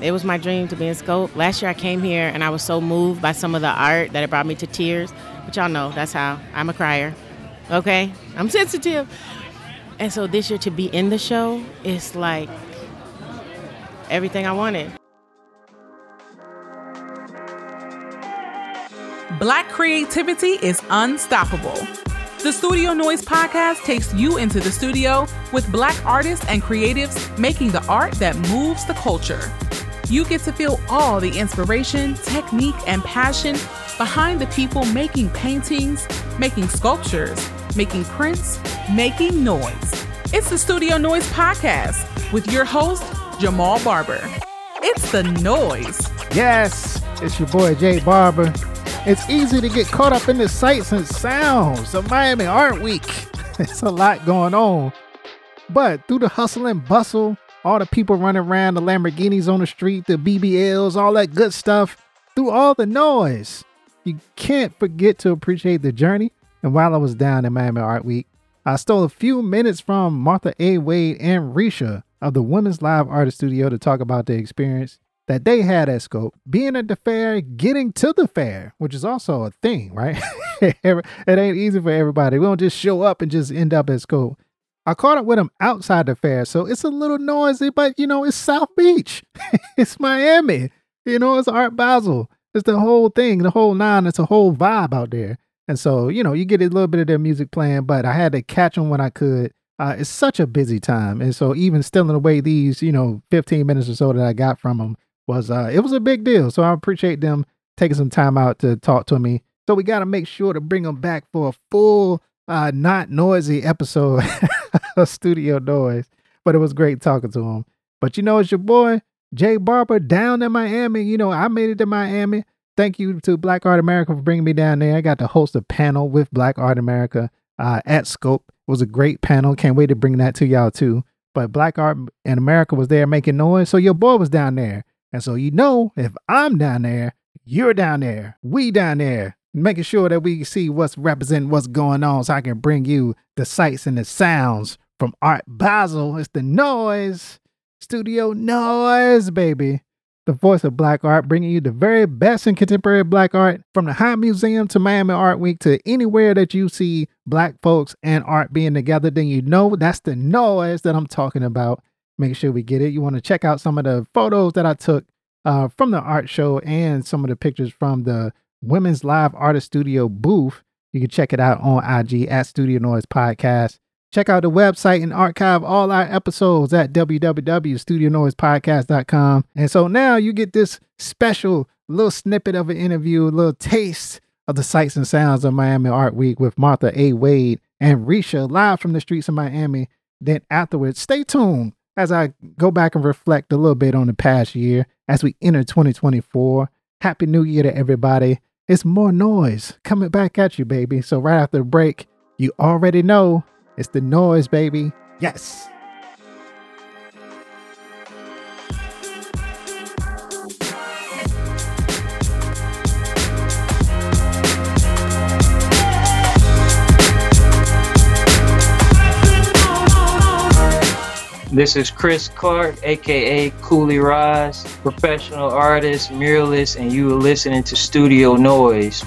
It was my dream to be in Scope. Last year I came here and I was so moved by some of the art that it brought me to tears. But y'all know that's how I'm a crier. Okay? I'm sensitive. And so this year to be in the show is like everything I wanted. Black creativity is unstoppable. The Studio Noise podcast takes you into the studio with black artists and creatives making the art that moves the culture. You get to feel all the inspiration, technique, and passion behind the people making paintings, making sculptures, making prints, making noise. It's the Studio Noise podcast with your host, Jamal Barber. It's the noise. Yes, it's your boy Jay Barber. It's easy to get caught up in the sights and sounds of Miami Art Week. It's a lot going on. But through the hustle and bustle, all the people running around, the Lamborghinis on the street, the BBLs, all that good stuff, through all the noise, you can't forget to appreciate the journey. And while I was down in Miami Art Week, I stole a few minutes from Martha A. Wade and Reisha of the Women's Live Artist Studio to talk about the experience that they had at Scope, being at the fair, getting to the fair, which is also a thing, right? it ain't easy for everybody. We don't just show up and just end up at Scope. I caught up with them outside the fair, so it's a little noisy, but you know, it's South Beach. it's Miami. You know, it's Art Basel. It's the whole thing, the whole nine. It's a whole vibe out there. And so, you know, you get a little bit of their music playing, but I had to catch them when I could. Uh, it's such a busy time. And so, even stealing away these, you know, 15 minutes or so that I got from them was, uh, it was a big deal. So, I appreciate them taking some time out to talk to me. So, we got to make sure to bring them back for a full, uh, not noisy episode of Studio Noise. But it was great talking to him. But you know, it's your boy, Jay Barber, down in Miami. You know, I made it to Miami thank you to Black Art America for bringing me down there. I got to host a panel with Black Art America uh, at Scope. It was a great panel. Can't wait to bring that to y'all too. But Black Art in America was there making noise. So your boy was down there. And so you know, if I'm down there, you're down there, we down there, making sure that we see what's representing what's going on so I can bring you the sights and the sounds from Art Basel. It's the noise, studio noise, baby the voice of black art, bringing you the very best in contemporary black art from the High Museum to Miami Art Week to anywhere that you see black folks and art being together, then you know that's the noise that I'm talking about. Make sure we get it. You want to check out some of the photos that I took uh, from the art show and some of the pictures from the Women's Live Artist Studio booth. You can check it out on IG at Studio Noise Podcast. Check out the website and archive all our episodes at www.studionoisepodcast.com. And so now you get this special little snippet of an interview, a little taste of the sights and sounds of Miami Art Week with Martha A. Wade and Reisha live from the streets of Miami. Then afterwards, stay tuned as I go back and reflect a little bit on the past year as we enter 2024. Happy New Year to everybody. It's more noise coming back at you, baby. So right after the break, you already know it's the noise, baby. Yes. This is Chris Clark, aka Cooley Rise, professional artist, muralist, and you are listening to Studio Noise.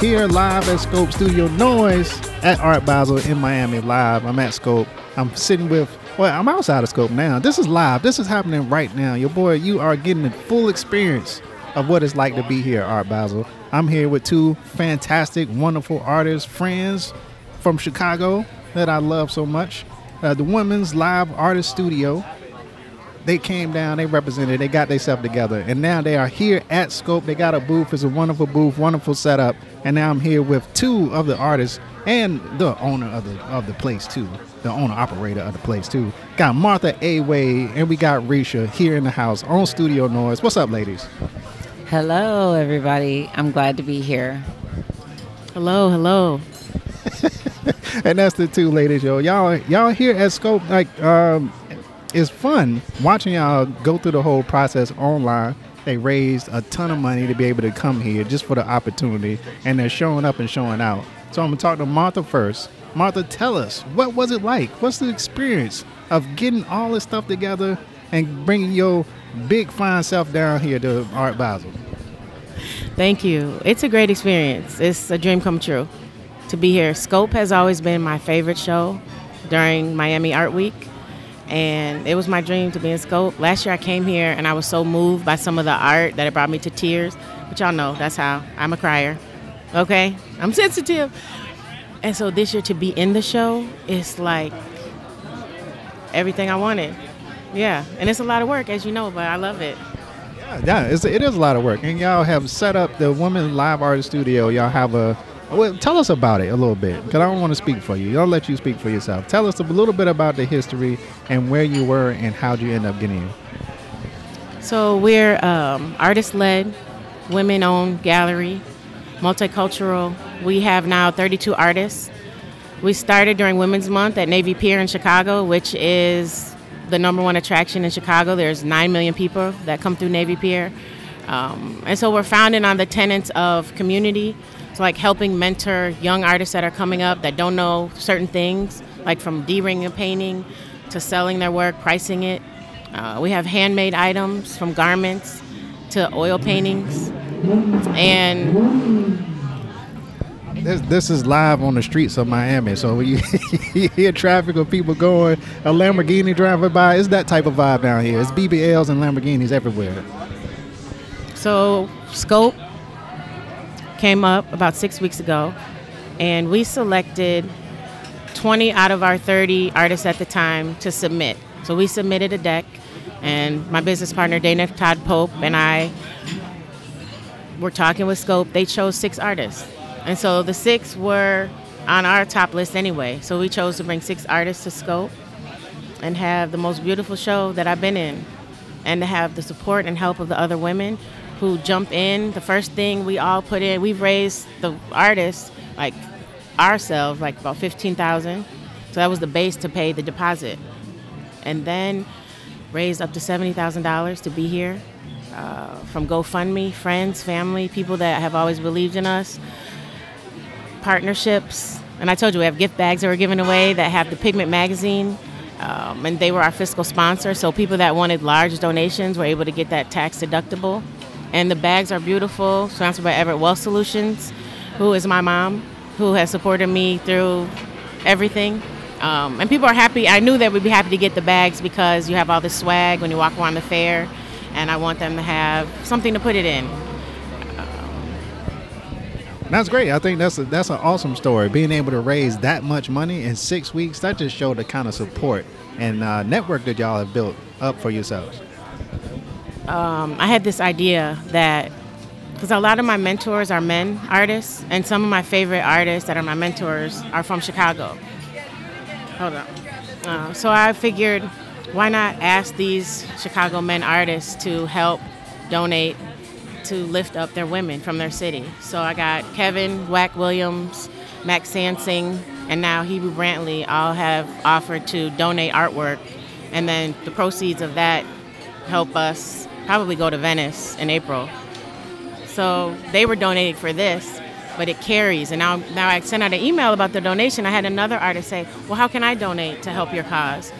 here live at Scope Studio Noise at Art Basel in Miami live. I'm at Scope. I'm sitting with, well, I'm outside of Scope now. This is live. This is happening right now. Your boy, you are getting the full experience of what it's like to be here Art Basel. I'm here with two fantastic, wonderful artists, friends from Chicago that I love so much. Uh, the Women's Live Artist Studio they came down, they represented, they got themselves together, and now they are here at Scope. They got a booth. It's a wonderful booth, wonderful setup, and now I'm here with two of the artists and the owner of the of the place too, the owner operator of the place too. Got Martha A. Wade and we got Reisha here in the house on Studio Noise. What's up, ladies? Hello, everybody. I'm glad to be here. Hello, hello. and that's the two ladies, yo. Y'all, y'all here at Scope, like, um, it's fun watching y'all go through the whole process online. They raised a ton of money to be able to come here just for the opportunity, and they're showing up and showing out. So I'm gonna talk to Martha first. Martha, tell us what was it like? What's the experience of getting all this stuff together and bringing your big fine self down here to Art Basel? Thank you. It's a great experience. It's a dream come true to be here. Scope has always been my favorite show during Miami Art Week. And it was my dream to be in Scope. Last year I came here and I was so moved by some of the art that it brought me to tears. But y'all know that's how I'm a crier. Okay? I'm sensitive. And so this year to be in the show is like everything I wanted. Yeah. And it's a lot of work, as you know, but I love it. Yeah, it's, it is a lot of work. And y'all have set up the Women Live Artist Studio. Y'all have a well, tell us about it a little bit, because I don't want to speak for you. I'll let you speak for yourself. Tell us a little bit about the history and where you were and how you end up getting here. So we're um, artist-led, women-owned gallery, multicultural. We have now 32 artists. We started during Women's Month at Navy Pier in Chicago, which is the number one attraction in Chicago. There's 9 million people that come through Navy Pier. Um, and so we're founded on the tenets of community, like helping mentor young artists that are coming up that don't know certain things, like from D-ring a painting to selling their work, pricing it. Uh, we have handmade items from garments to oil paintings, and this, this is live on the streets of Miami. So when you, you hear traffic of people going, a Lamborghini driving by, it's that type of vibe down here. It's BBLs and Lamborghinis everywhere. So Scope came up about six weeks ago, and we selected 20 out of our 30 artists at the time to submit. So we submitted a deck, and my business partner Dana Todd Pope and I were talking with Scope. They chose six artists, and so the six were on our top list anyway. So we chose to bring six artists to Scope and have the most beautiful show that I've been in, and to have the support and help of the other women who jump in. The first thing we all put in, we've raised the artists like ourselves like about fifteen thousand. So that was the base to pay the deposit, and then raised up to seventy thousand dollars to be here uh, from GoFundMe, friends, family, people that have always believed in us, partnerships, and I told you we have gift bags that we're giving away that have the Pigment magazine. Um, and they were our fiscal sponsor, so people that wanted large donations were able to get that tax deductible. And the bags are beautiful, sponsored by Everett Wealth Solutions, who is my mom, who has supported me through everything. Um, and people are happy. I knew that we'd be happy to get the bags because you have all the swag when you walk around the fair, and I want them to have something to put it in. That's great. I think that's a, that's an awesome story. Being able to raise that much money in six weeks, that just showed the kind of support and uh, network that y'all have built up for yourselves um, I had this idea that because a lot of my mentors are men artists, and some of my favorite artists that are my mentors are from Chicago. Hold on. Uh, so I figured, why not ask these Chicago men artists to help donate to lift up their women from their city? So I got Kevin WAK Williams, Max Sansing, and now Hebru Brantley all have offered to donate artwork, and then the proceeds of that help us probably go to Venice in April. So they were donating for this, but it carries. And now, now I sent out an email about the donation. I had another artist say, "Well, how can I donate to help your cause?"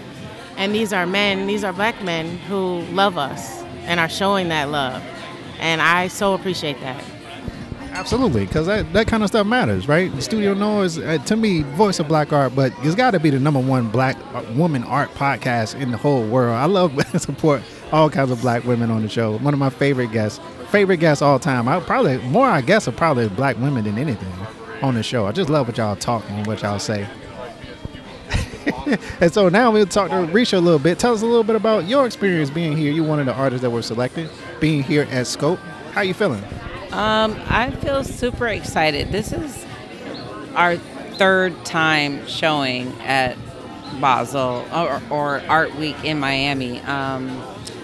And these are men, these are black men who love us and are showing that love, and I so appreciate that. Absolutely, because that, that kind of stuff matters, right? Studio Noise, uh, to me, voice of black art, but it's got to be the number one black uh, woman art podcast in the whole world. I love support all kinds of black women on the show. One of my favorite guests, favorite guests all time. I probably more I guess are probably black women than anything on the show. I just love what y'all talk and what y'all say. and so now we'll talk to Reisha a little bit. Tell us a little bit about your experience being here. You're one of the artists that were selected, being here at Scope. How are you feeling? Um, I feel super excited. This is our third time showing at Basel or, or Art Week in Miami. Um,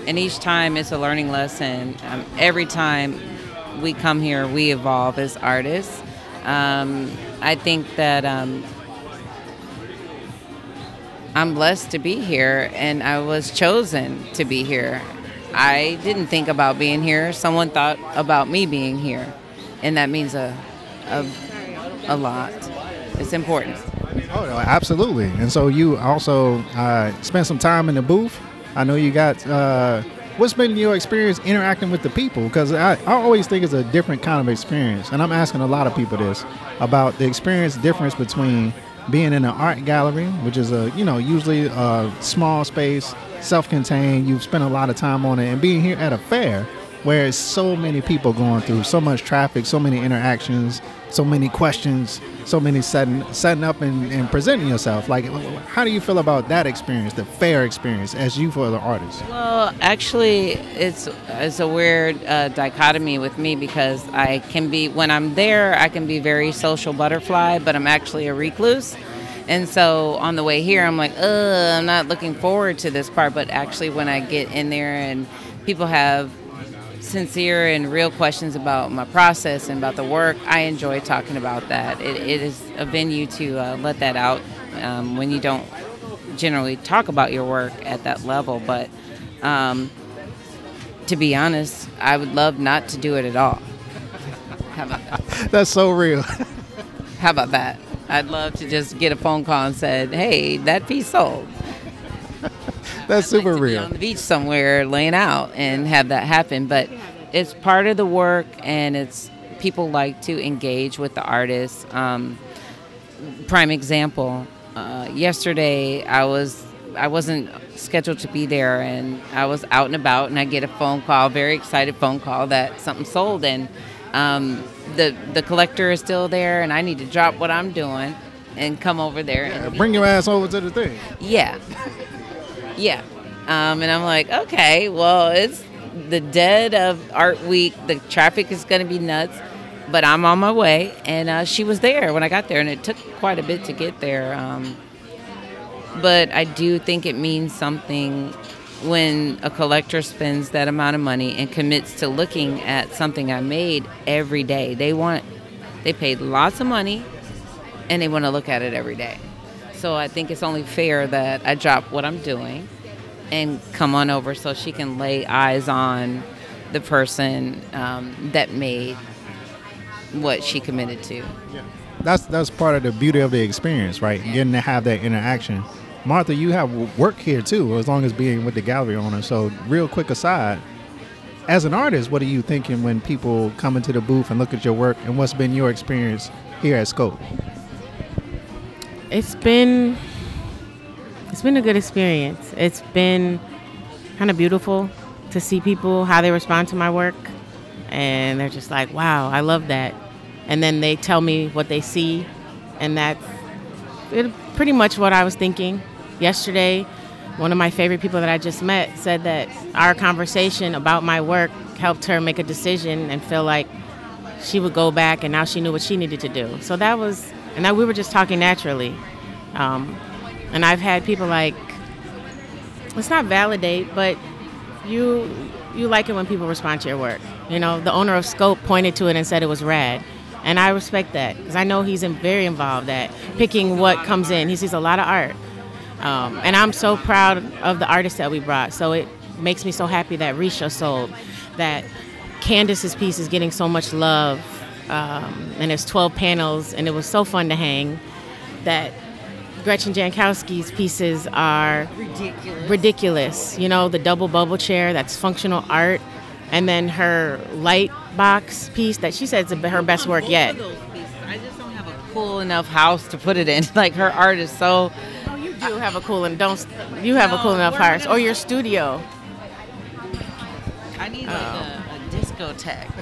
and each time it's a learning lesson. Um, every time we come here, we evolve as artists. Um, I think that um, I'm blessed to be here, and I was chosen to be here. I didn't think about being here. Someone thought about me being here, and that means a a, a lot. It's important. Oh, absolutely. And so you also uh, spent some time in the booth. I know you got. Uh, what's been your experience interacting with the people? Because I, I always think it's a different kind of experience, and I'm asking a lot of people this about the experience difference between being in an art gallery, which is a you know usually a small space, self-contained. You've spent a lot of time on it, and being here at a fair where it's so many people going through, so much traffic, so many interactions, so many questions, so many setting setting up and, and presenting yourself. Like, how do you feel about that experience, the fair experience, as you for the artist? Well, actually, it's it's a weird uh, dichotomy with me because I can be when I'm there, I can be very social butterfly, but I'm actually a recluse. And so on the way here, I'm like, uh, I'm not looking forward to this part. But actually, when I get in there and people have sincere and real questions about my process and about the work, I enjoy talking about that. it, it is a venue to uh, let that out um, when you don't generally talk about your work at that level. But um, to be honest, I would love not to do it at all. How about that? That's so real. How about that? I'd love to just get a phone call and said, "Hey, that piece sold." That's super to be real. on the beach somewhere laying out and have that happen but it's part of the work and it's people like to engage with the artists um, prime example uh, yesterday i was i wasn't scheduled to be there and i was out and about and i get a phone call very excited phone call that something sold and um, the the collector is still there and i need to drop what i'm doing and come over there and Bring your ass over to the thing. yeah. Yeah. Um, and I'm like, okay, well, it's the dead of Art Week. The traffic is going to be nuts, but I'm on my way. And uh, she was there when I got there, and it took quite a bit to get there. Um, but I do think it means something when a collector spends that amount of money and commits to looking at something I made every day. They want, they paid lots of money, and they want to look at it every day. So I think it's only fair that I drop what I'm doing and come on over so she can lay eyes on the person um, that made what she committed to. Yeah. That's that's part of the beauty of the experience, right? Getting to have that interaction. Martha, you have work here too, as long as being with the gallery owner. So, real quick aside, as an artist, what are you thinking when people come into the booth and look at your work, and what's been your experience here at Scope? It's been it's been a good experience. It's been kind of beautiful to see people how they respond to my work and they're just like, "Wow, I love that." And then they tell me what they see and that's it, pretty much what I was thinking. Yesterday, one of my favorite people that I just met said that our conversation about my work helped her make a decision and feel like she would go back and now she knew what she needed to do. So that was, and that we were just talking naturally. Um, and I've had people like, let's not validate, but you you like it when people respond to your work. You know, the owner of Scope pointed to it and said it was rad. And I respect that because I know he's in, very involved at picking what comes in. He sees a lot of art. Um, and I'm so proud of the artists that we brought. So it makes me so happy that Reisha sold, that Candace's piece is getting so much love. Um, and there's 12 panels, and it was so fun to hang. That Gretchen Jankowski's pieces are ridiculous. ridiculous. You know, the double bubble chair, that's functional art. And then her light box piece that she said is her best work yet. I just don't have a cool enough house to put it in. Like her art is so. Oh, you do have a cool and don't you have a cool enough house or your studio? I need like a, a discotheque.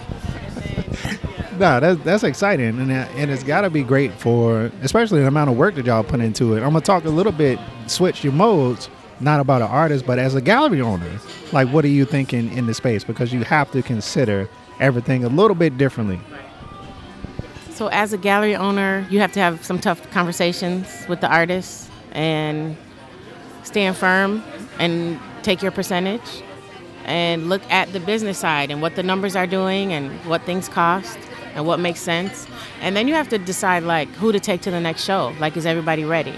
No, that's that's exciting, and uh, and it's got to be great for, especially the amount of work that y'all put into it. I'm gonna talk a little bit, switch your modes, not about an artist, but as a gallery owner. Like, what are you thinking in the space? Because you have to consider everything a little bit differently. So as a gallery owner, you have to have some tough conversations with the artists and stand firm and take your percentage and look at the business side and what the numbers are doing and what things cost and what makes sense. And then you have to decide like who to take to the next show. Like is everybody ready?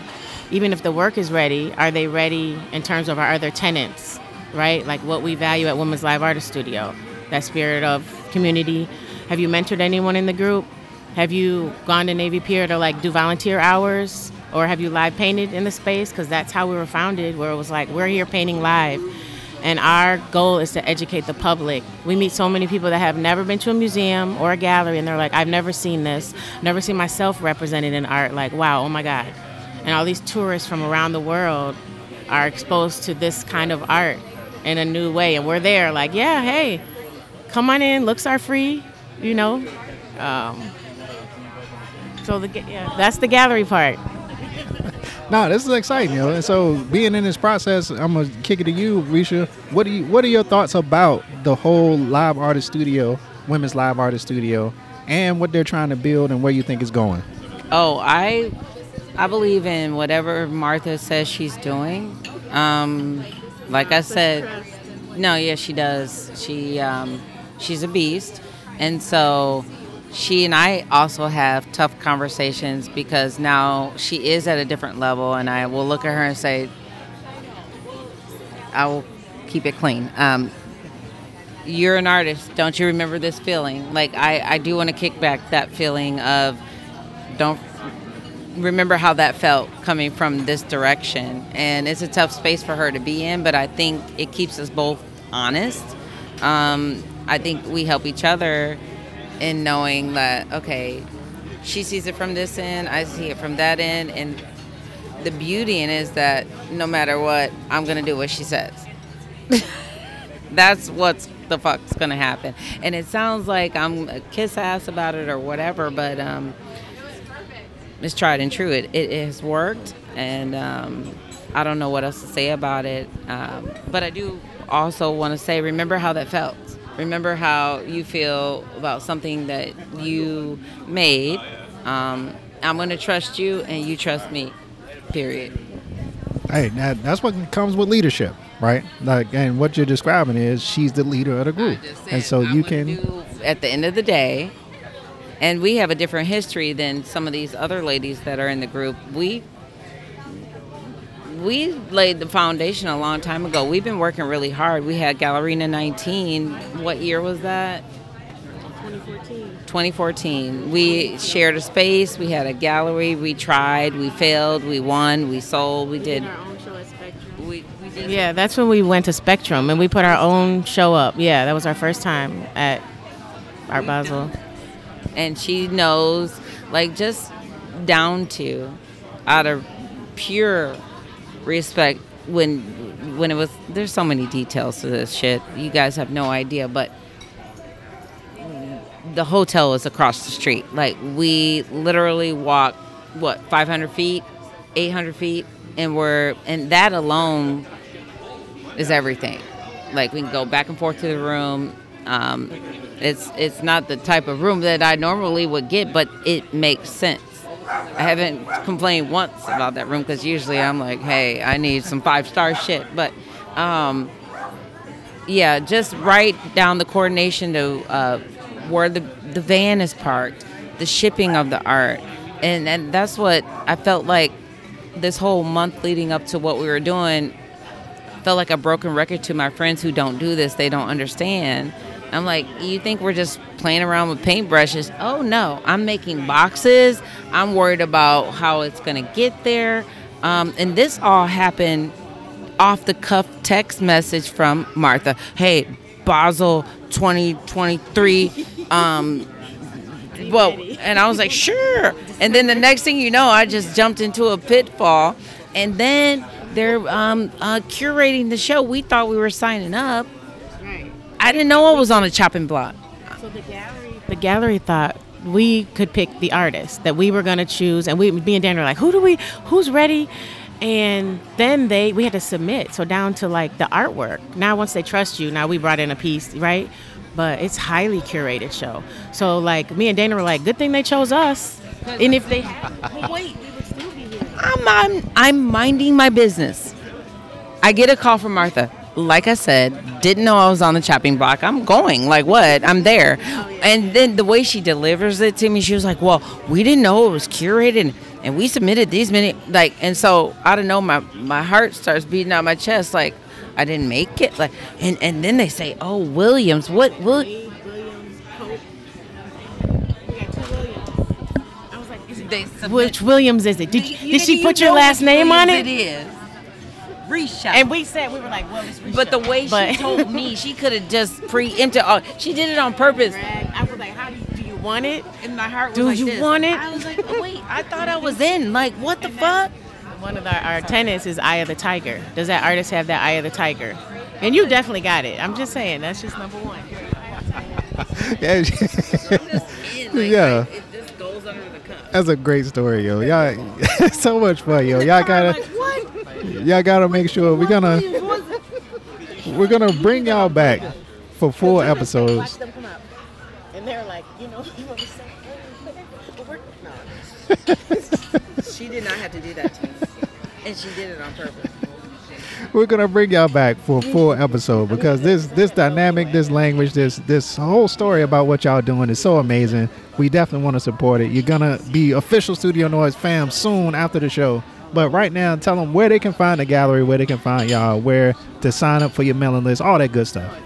Even if the work is ready, are they ready in terms of our other tenants, right? Like what we value at Women's Live Artist Studio, that spirit of community. Have you mentored anyone in the group? Have you gone to Navy Pier to like do volunteer hours? Or have you live painted in the space? Because that's how we were founded, where it was like, we're here painting live. And our goal is to educate the public. We meet so many people that have never been to a museum or a gallery, and they're like, I've never seen this, never seen myself represented in art. Like, wow, oh my God. And all these tourists from around the world are exposed to this kind of art in a new way. And we're there, like, yeah, hey, come on in, looks are free, you know. Um, so the yeah, that's the gallery part. No, this is exciting, yo. And so being in this process, I'm gonna kick it to you, Reisha. What do you what are your thoughts about the whole live artist studio, women's live artist studio, and what they're trying to build and where you think it's going? Oh, I I believe in whatever Martha says she's doing. Um, like I said, no, yeah, she does. She um, she's a beast, and so she and I also have tough conversations because now she is at a different level, and I will look at her and say, I will keep it clean. Um, you're an artist. Don't you remember this feeling? Like, I, I do want to kick back that feeling of don't remember how that felt coming from this direction. And it's a tough space for her to be in, but I think it keeps us both honest. Um, I think we help each other in knowing that okay, she sees it from this end, I see it from that end, and the beauty in it is that no matter what, I'm gonna do what she says. That's what's the fuck's gonna happen. And it sounds like I'm a kiss ass about it or whatever, but um, it's tried and true. It, it has worked, and um, I don't know what else to say about it. Um, but I do also want to say, remember how that felt. Remember how you feel about something that you made. Um, I'm going to trust you, and you trust me. Period. Hey, that, that's what comes with leadership, right? Like, and what you're describing is she's the leader of the group, and so I'm you can. at the end of the day, and we have a different history than some of these other ladies that are in the group. We we laid the foundation a long time ago. We've been working really hard. We had Gallerina 19. What year was that? 2014. 2014. We shared a space. We had a gallery. We tried. We failed. We won. We sold. We did. own show at Spectrum. We, we did. Yeah, that's when we went to Spectrum and we put our own show up. Yeah, that was our first time at Art Basel. and she knows like just down to out of pure respect when when it was there's so many details to this shit. You guys have no idea but the hotel is across the street. Like we literally walk what 500 feet 800 feet and we're and that alone is everything. Like we can go back and forth to the room. Um, it's it's not the type of room that I normally would get, but it makes sense. I haven't complained once about that room because usually I'm like, hey, I need some five star shit. But um, yeah, just write down the coordination to uh, where the the van is parked, the shipping of the art, and and that's what I felt like this whole month leading up to what we were doing felt like a broken record to my friends who don't do this. They don't understand. I'm like, you think we're just playing around with paintbrushes? Oh no, I'm making boxes. I'm worried about how it's gonna get there. Um, and this all happened off the cuff text message from Martha. Hey, Basel 2023. Um, well, and I was like, sure. And then the next thing you know, I just jumped into a pitfall. And then they're um, uh, curating the show. We thought we were signing up. I didn't know I was on a chopping block. So the gallery, the gallery thought we could pick the artist that we were going to choose, and we, me and Dan were like, "Who do we? Who's ready?" And then they, we had to submit. So down to like the artwork. Now once they trust you, now we brought in a piece, right? But it's highly curated show. So like me and Dana were like, "Good thing they chose us." And if they, well, wait, we would still be here. I'm, I'm, I'm minding my business. I get a call from Martha. Like I said, didn't know I was on the chopping block. I'm going. Like what? I'm there. And then the way she delivers it to me, she was like, "Well, we didn't know it was curated, and we submitted these many like." And so I don't know. My my heart starts beating out my chest. Like I didn't make it. Like and and then they say, "Oh, Williams, what will?" Williams, Pope. We got two Williams. they Which Williams is it? Did, You- did she put your last name on it? It is. Reisha. And we said we were like, well, it's but the way But- she told me, she could have just preempted. All, she did it on purpose. I was like, how do you, do you want it? And my heart was Do like you this. want it? I was like, oh, wait, I thought I was in. Like, what the fuck? One of our, our tenants is Eye of the Tiger. Does that artist have that Eye of the Tiger? And you definitely got it. I'm just saying, that's just number one. Yeah, In, Yeah. it just goes under the cup. that's a great story, yo. Y'all, so much fun, yo. Y'all gotta, y'all gotta make sure we're gonna, we're gonna bring y'all back for full episodes. them come out. And they're like, you know, you want to say, but we're, no. She did not have to do that to me. And she did it on purpose. We're gonna bring y'all back for a full episode because this this dynamic, this language, this this whole story about what y'all doing is so amazing. We definitely want to support it. You're gonna be official Studio Noise fam soon after the show. But right now, tell them where they can find the gallery, where they can find y'all, where to sign up for your mailing list, all that good stuff.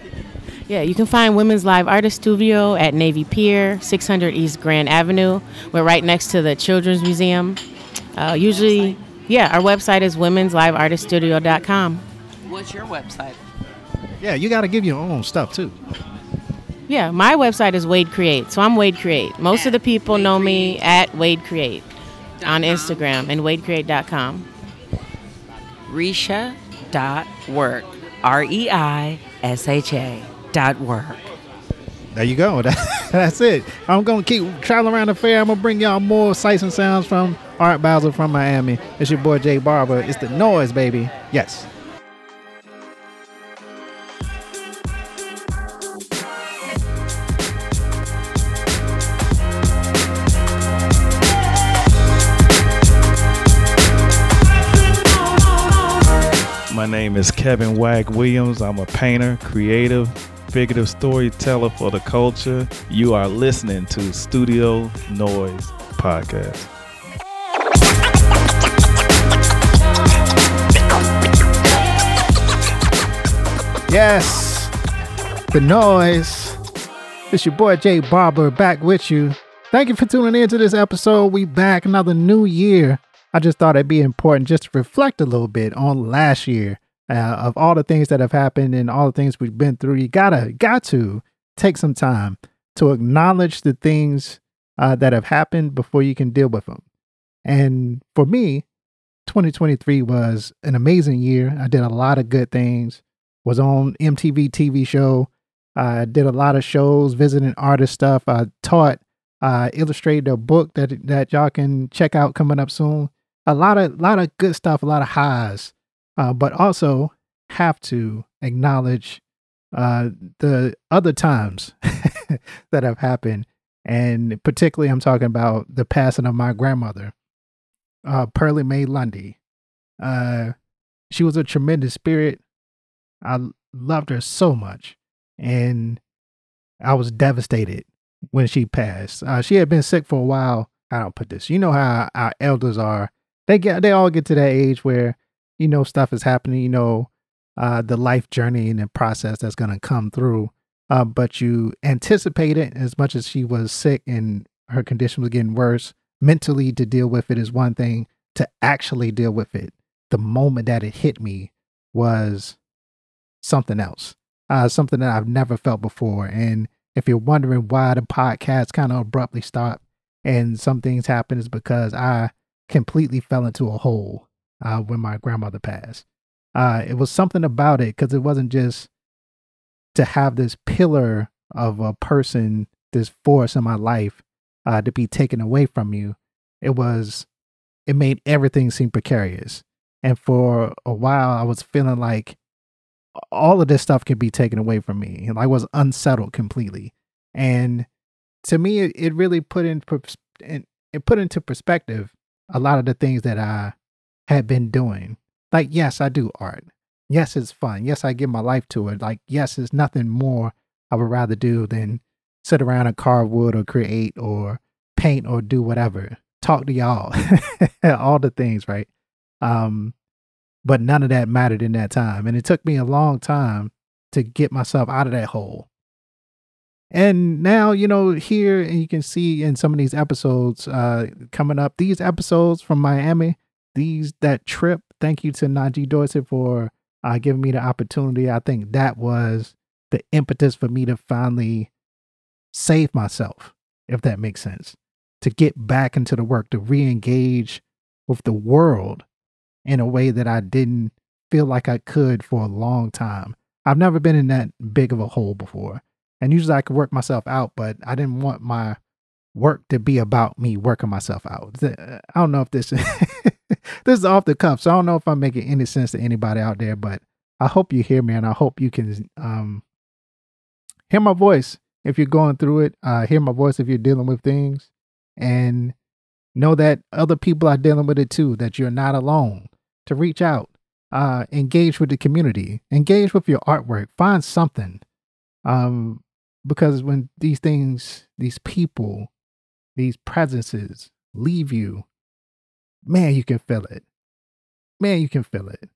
Yeah, you can find Women's Live Artist Studio at Navy Pier, 600 East Grand Avenue. We're right next to the Children's Museum. Uh, usually, yeah, our website is womensliveartiststudio.com. What's your website? Yeah, you got to give your own stuff too. Yeah, my website is Wade Create. So I'm Wade Create. Most of the people Wade know me at Wade Create on. Instagram and wadecreate.com. Risha dot work. R E I S H A dot work. There you go. That's it. I'm gonna keep traveling around the fair. I'm gonna bring y'all more sights and sounds from Art Basel from Miami. It's your boy Jay Barber. It's the noise, baby. Yes. Name is Kevin WAK Williams. I'm a painter, creative, figurative storyteller for the culture. You are listening to Studio Noise Podcast. Yes. The noise. It's your boy Jay Barber back with you. Thank you for tuning in to this episode. We back another new year. I just thought it'd be important just to reflect a little bit on last year uh, of all the things that have happened and all the things we've been through. You gotta, got to take some time to acknowledge the things uh, that have happened before you can deal with them. And for me, 2023 was an amazing year. I did a lot of good things. Was on MTV TV show. I did a lot of shows, visiting artist stuff. I taught, uh, illustrated a book that that y'all can check out coming up soon. A lot of lot of good stuff, a lot of highs, uh, but also have to acknowledge uh, the other times that have happened, and particularly I'm talking about the passing of my grandmother, uh, Pearlie Mae Lundy. Uh, she was a tremendous spirit. I loved her so much, and I was devastated when she passed. Uh, she had been sick for a while. I don't put this. You know how our elders are. They get they all get to that age where you know stuff is happening. You know uh, the life journey and the process that's going to come through. Uh, but you anticipate it as much as she was sick and her condition was getting worse. Mentally, to deal with it is one thing. To actually deal with it, the moment that it hit me was something else, uh, something that I've never felt before. And if you're wondering why the podcast kind of abruptly stopped and some things happened, is because I completely fell into a hole uh, when my grandmother passed. Uh, it was something about it because it wasn't just to have this pillar of a person, this force in my life uh, to be taken away from you. It was, it made everything seem precarious. And for a while, I was feeling like all of this stuff could be taken away from me. And I was unsettled completely. And to me, it, really put in it put into perspective a lot of the things that I had been doing. Like, yes, I do art. Yes, it's fun. Yes, I give my life to it. Like, yes, it's nothing more I would rather do than sit around and carve wood or create or paint or do whatever. Talk to y'all. all the things, right? Um, but none of that mattered in that time. And it took me a long time to get myself out of that hole. And now, you know, here and you can see in some of these episodes uh coming up, these episodes from Miami, these that trip. Thank you to Najee Dorsey for uh giving me the opportunity. I think that was the impetus for me to finally save myself, if that makes sense. To get back into the work, to re-engage with the world in a way that I didn't feel like I could for a long time. I've never been in that big of a hole before. And usually I could work myself out, but I didn't want my work to be about me working myself out. I don't know if this this is off the cuff, so I don't know if I'm making any sense to anybody out there, but I hope you hear me and I hope you can um hear my voice if you're going through it, uh hear my voice if you're dealing with things and know that other people are dealing with it too, that you're not alone. To reach out, uh engage with the community, engage with your artwork, find something. Um because when these things, these people, these presences leave you, man, you can feel it. Man, you can feel it.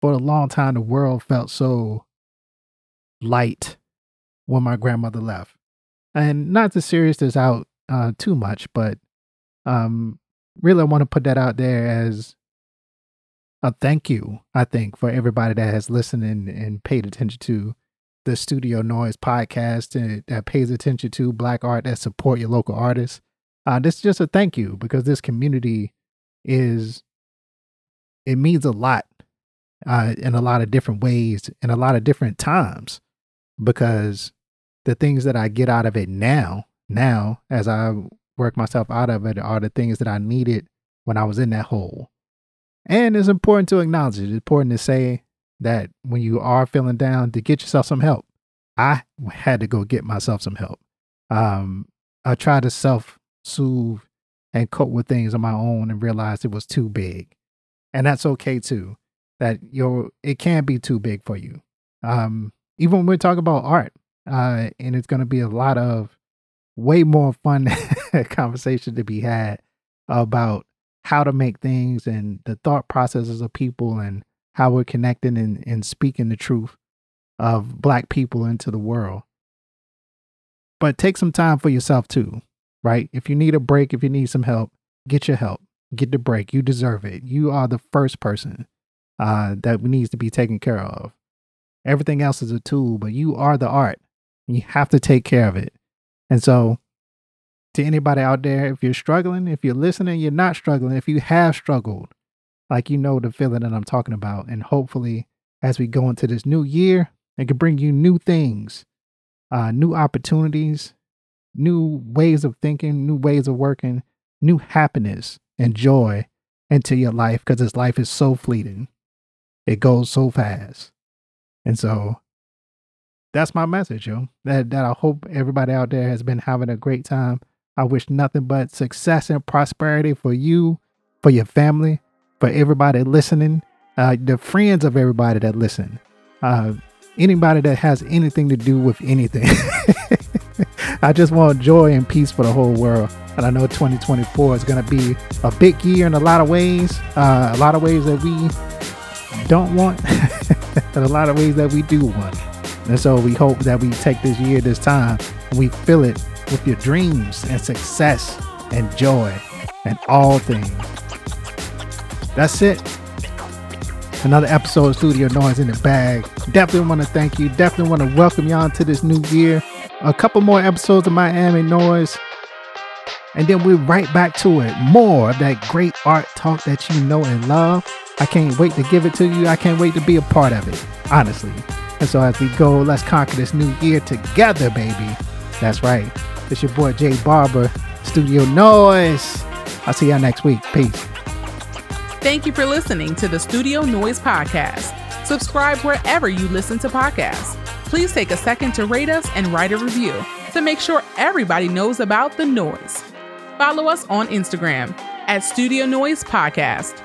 For a long time, the world felt so light when my grandmother left. And not to serious this out uh, too much, but um, really, I want to put that out there as a thank you, I think, for everybody that has listened and, and paid attention to the Studio Noise podcast and, that pays attention to black art that support your local artists. Uh, this is just a thank you because this community is it means a lot uh, in a lot of different ways in a lot of different times because the things that I get out of it now, now as I work myself out of it, are the things that I needed when I was in that hole. And it's important to acknowledge it. It's important to say that when you are feeling down, to get yourself some help. I had to go get myself some help. Um, I tried to self soothe and cope with things on my own and realized it was too big. And that's okay too. That your it can be too big for you. Um, even when we talk about art, uh, and it's gonna be a lot of way more fun conversation to be had about how to make things and the thought processes of people and how we're connecting and, and speaking the truth of black people into the world. But take some time for yourself too, right? If you need a break, if you need some help, get your help. Get the break. You deserve it. You are the first person uh, that needs to be taken care of. Everything else is a tool, but you are the art. You have to take care of it. And so, to anybody out there, if you're struggling, if you're listening, you're not struggling, if you have struggled, like you know the feeling that I'm talking about. And hopefully, as we go into this new year, it can bring you new things, uh, new opportunities, new ways of thinking, new ways of working, new happiness and joy into your life because this life is so fleeting. It goes so fast. And so that's my message, yo. That that I hope everybody out there has been having a great time. I wish nothing but success and prosperity for you, for your family, for everybody listening, uh, the friends of everybody that listen, uh, anybody that has anything to do with anything. I just want joy and peace for the whole world. And I know 2024 is going to be a big year in a lot of ways, uh, a lot of ways that we don't want, and a lot of ways that we do want. And so we hope that we take this year, this time, and we fill it with your dreams and success and joy and all things that's it. Another episode of Studio Noise in the bag. Definitely want to thank you. Definitely want to welcome y'all to this new year. A couple more episodes of Miami Noise. And then we're right back to it. More of that great art talk that you know and love. I can't wait to give it to you. I can't wait to be a part of it, honestly. And so as we go, let's conquer this new year together, baby. That's right. It's your boy Jay Barber, Studio Noise. I'll see y'all next week. Peace. Thank you for listening to the Studio Noise Podcast. Subscribe wherever you listen to podcasts. Please take a second to rate us and write a review to make sure everybody knows about the noise. Follow us on Instagram at Studio Noise Podcast.